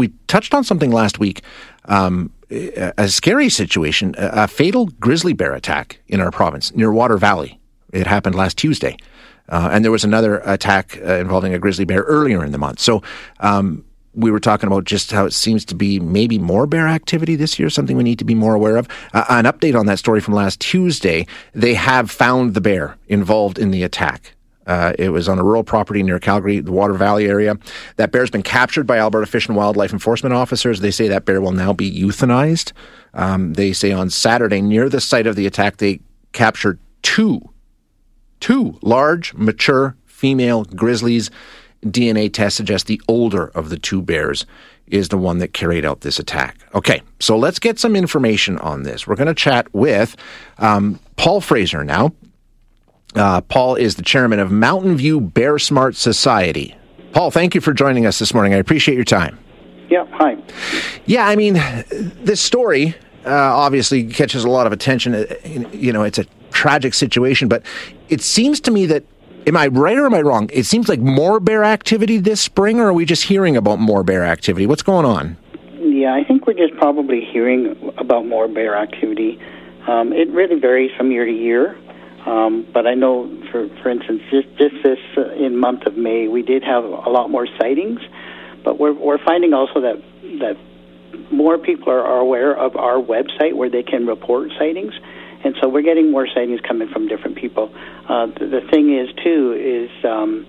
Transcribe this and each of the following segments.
we touched on something last week. Um, a scary situation, a fatal grizzly bear attack in our province near Water Valley. It happened last Tuesday. Uh, and there was another attack uh, involving a grizzly bear earlier in the month. So um, we were talking about just how it seems to be maybe more bear activity this year, something we need to be more aware of. Uh, an update on that story from last Tuesday they have found the bear involved in the attack. Uh, it was on a rural property near Calgary, the Water Valley area. That bear's been captured by Alberta Fish and Wildlife Enforcement officers. They say that bear will now be euthanized. Um, they say on Saturday, near the site of the attack, they captured two, two large, mature female grizzlies. DNA tests suggest the older of the two bears is the one that carried out this attack. Okay, so let's get some information on this. We're going to chat with um, Paul Fraser now. Uh, Paul is the chairman of Mountain View Bear Smart Society. Paul, thank you for joining us this morning. I appreciate your time. Yeah, hi. Yeah, I mean, this story uh, obviously catches a lot of attention. Uh, you know, it's a tragic situation, but it seems to me that, am I right or am I wrong? It seems like more bear activity this spring, or are we just hearing about more bear activity? What's going on? Yeah, I think we're just probably hearing about more bear activity. Um, it really varies from year to year. Um, but I know, for for instance, just just this uh, in month of May, we did have a lot more sightings. But we're we're finding also that that more people are, are aware of our website where they can report sightings, and so we're getting more sightings coming from different people. Uh, the, the thing is too is. Um,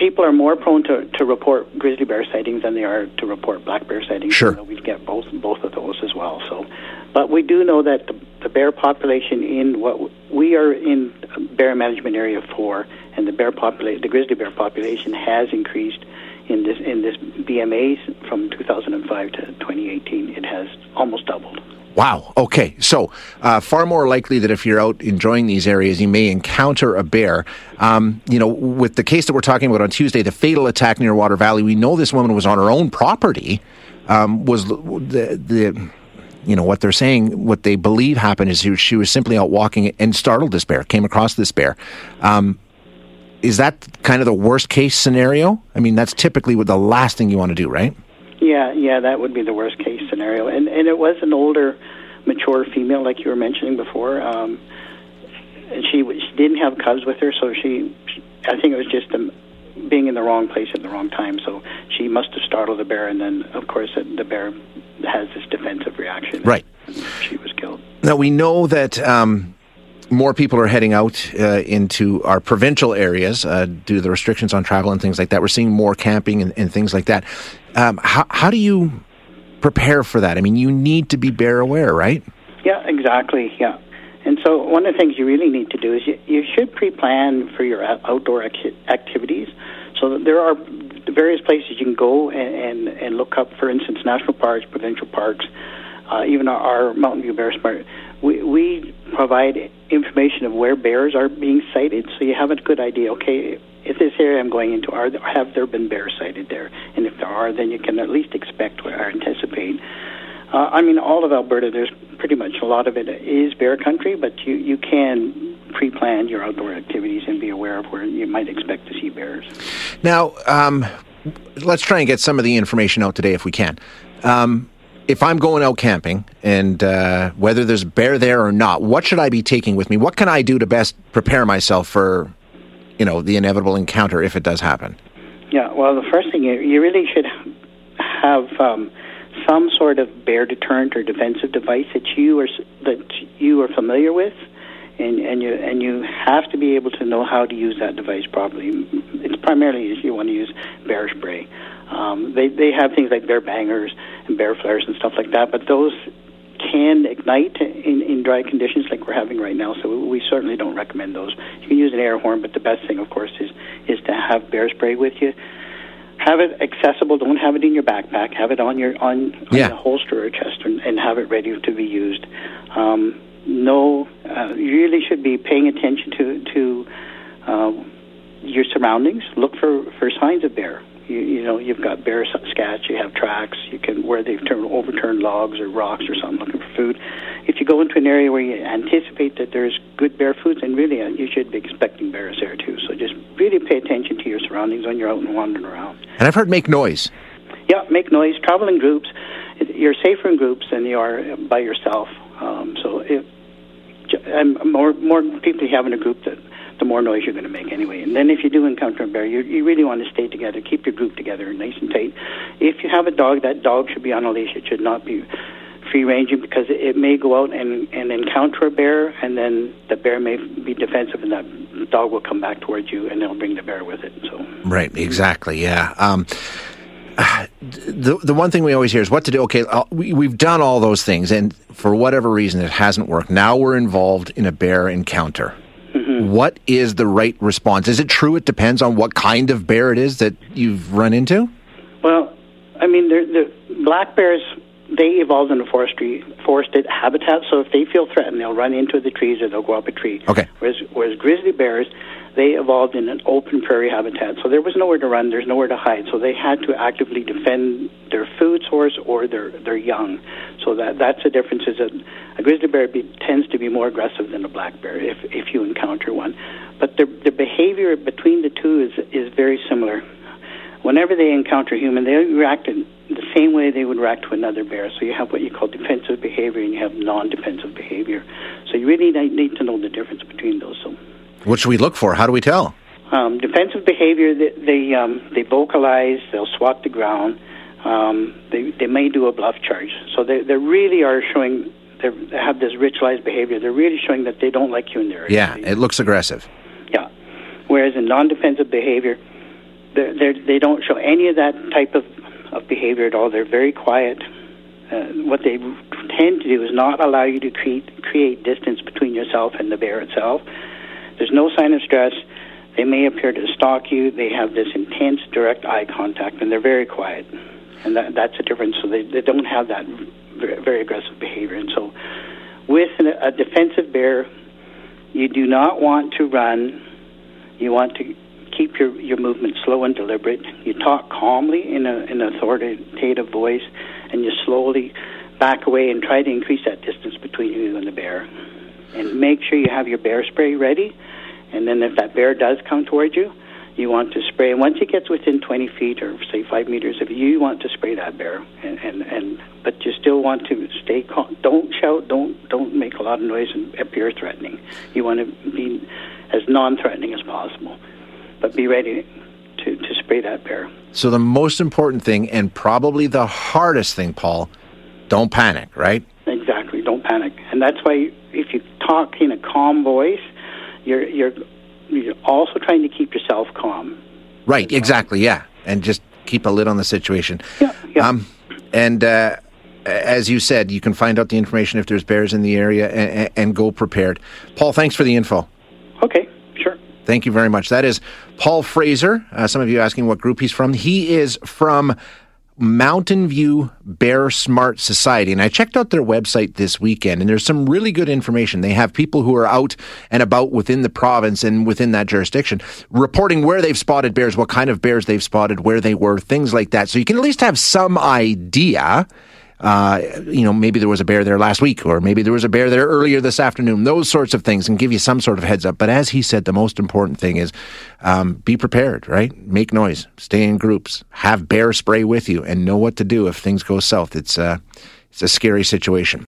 people are more prone to, to report grizzly bear sightings than they are to report black bear sightings. Sure. So we get both both of those as well. So, but we do know that the, the bear population in what we are in bear management area four, and the bear population, the grizzly bear population has increased in this in this BMAs from 2005 to 2018. It has almost doubled. Wow. Okay. So, uh, far more likely that if you're out enjoying these areas, you may encounter a bear. Um, you know, with the case that we're talking about on Tuesday, the fatal attack near Water Valley, we know this woman was on her own property. Um, was the the you know what they're saying? What they believe happened is she was simply out walking and startled this bear, came across this bear. Um, is that kind of the worst case scenario? I mean, that's typically what the last thing you want to do, right? Yeah, yeah, that would be the worst case scenario. And and it was an older, mature female, like you were mentioning before. Um, and she she didn't have cubs with her, so she, I think it was just um, being in the wrong place at the wrong time. So she must have startled the bear, and then of course the bear has this defensive reaction. Right. she was killed. Now we know that. Um, more people are heading out uh, into our provincial areas uh, due to the restrictions on travel and things like that. We're seeing more camping and, and things like that. Um, how, how do you prepare for that? I mean, you need to be bear aware, right? Yeah, exactly. Yeah. And so, one of the things you really need to do is you, you should pre plan for your outdoor ac- activities. So, that there are various places you can go and, and, and look up, for instance, national parks, provincial parks, uh, even our, our Mountain View Bear Smart. We, we provide information of where bears are being sighted, so you have a good idea. Okay, if this area I'm going into, are there, have there been bears sighted there? And if there are, then you can at least expect or anticipate. Uh, I mean, all of Alberta, there's pretty much a lot of it is bear country, but you, you can pre plan your outdoor activities and be aware of where you might expect to see bears. Now, um, let's try and get some of the information out today if we can. Um, if I'm going out camping and uh, whether there's bear there or not, what should I be taking with me? What can I do to best prepare myself for, you know, the inevitable encounter if it does happen? Yeah, well, the first thing you, you really should have um, some sort of bear deterrent or defensive device that you are that you are familiar with, and and you and you have to be able to know how to use that device properly. It's primarily if you want to use bear spray. Um, they they have things like bear bangers and bear flares and stuff like that, but those can ignite in, in dry conditions like we're having right now. So we certainly don't recommend those. You can use an air horn, but the best thing, of course, is is to have bear spray with you. Have it accessible. Don't have it in your backpack. Have it on your on, on yeah. a holster or chest, and, and have it ready to be used. Um, no, uh, you really should be paying attention to to uh, your surroundings. Look for for signs of bear you, you know you've got bear scats, you have tracks, you can where they've turned overturned logs or rocks or something looking for food. If you go into an area where you anticipate that there's good bear food, then really uh, you should be expecting bears there too. So just really pay attention to your surroundings when you're out and wandering around. And I've heard make noise. Yeah, make noise. Travel in groups. You're safer in groups than you are by yourself. Um, and more more people you have in a group, that the more noise you're going to make anyway. And then if you do encounter a bear, you, you really want to stay together, keep your group together, nice and tight. If you have a dog, that dog should be on a leash. It should not be free ranging because it, it may go out and, and encounter a bear, and then the bear may be defensive, and that dog will come back towards you, and it'll bring the bear with it. So right, exactly, yeah. Um, the the one thing we always hear is what to do. Okay, uh, we, we've done all those things, and for whatever reason, it hasn't worked. Now we're involved in a bear encounter. Mm-hmm. What is the right response? Is it true? It depends on what kind of bear it is that you've run into. Well, I mean, the black bears they evolved in a forestry forested habitat. So if they feel threatened, they'll run into the trees or they'll go up a tree. Okay. Whereas, whereas grizzly bears, they evolved in an open prairie habitat. So there was nowhere to run, there's nowhere to hide. So they had to actively defend their food source or their their young. So that that's the difference. Is that a grizzly bear be, tends to be more aggressive than a black bear if if you encounter one. But their their behavior between the two is is very similar. Whenever they encounter human, they react in the same way they would react to another bear. So you have what you call defensive behavior and you have non-defensive behavior. So you really need to know the difference between those. So, what should we look for? How do we tell? Um, defensive behavior, they they, um, they vocalize, they'll swat the ground, um, they they may do a bluff charge. So they they really are showing they have this ritualized behavior. They're really showing that they don't like you in their area. Yeah, it looks aggressive. Yeah, whereas in non-defensive behavior, they they they don't show any of that type of of behavior at all. They're very quiet. Uh, what they tend to do is not allow you to create create distance between yourself and the bear itself. There's no sign of stress. They may appear to stalk you. They have this intense direct eye contact, and they're very quiet. And that, that's a difference. So they, they don't have that very, aggressive behavior. And so, with an, a defensive bear, you do not want to run. You want to keep your, your movement slow and deliberate. You talk calmly in, a, an authoritative voice, and you slowly back away and try to increase that distance between you and the bear. And make sure you have your bear spray ready. And then if that bear does come towards you, you want to spray. And once it gets within 20 feet or say five meters of you, you want to spray that bear. And, and, and but you still want to stay calm. Don't shout. Don't don't make a lot of noise and appear threatening. You want to be as non-threatening as possible but be ready to, to spray that bear. So the most important thing, and probably the hardest thing, Paul, don't panic, right? Exactly, don't panic, and that's why if you talk in a calm voice, you're you're you're also trying to keep yourself calm. Right, exactly, yeah, and just keep a lid on the situation. Yeah, yeah. Um, and. Uh, as you said, you can find out the information if there's bears in the area and, and go prepared. Paul, thanks for the info. Okay. Thank you very much. That is Paul Fraser. Uh, some of you asking what group he's from. He is from Mountain View Bear Smart Society. And I checked out their website this weekend, and there's some really good information. They have people who are out and about within the province and within that jurisdiction reporting where they've spotted bears, what kind of bears they've spotted, where they were, things like that. So you can at least have some idea uh, you know, maybe there was a bear there last week, or maybe there was a bear there earlier this afternoon, those sorts of things, and give you some sort of heads up. But as he said, the most important thing is um, be prepared, right? Make noise, stay in groups, have bear spray with you, and know what to do if things go south. It's, uh, it's a scary situation.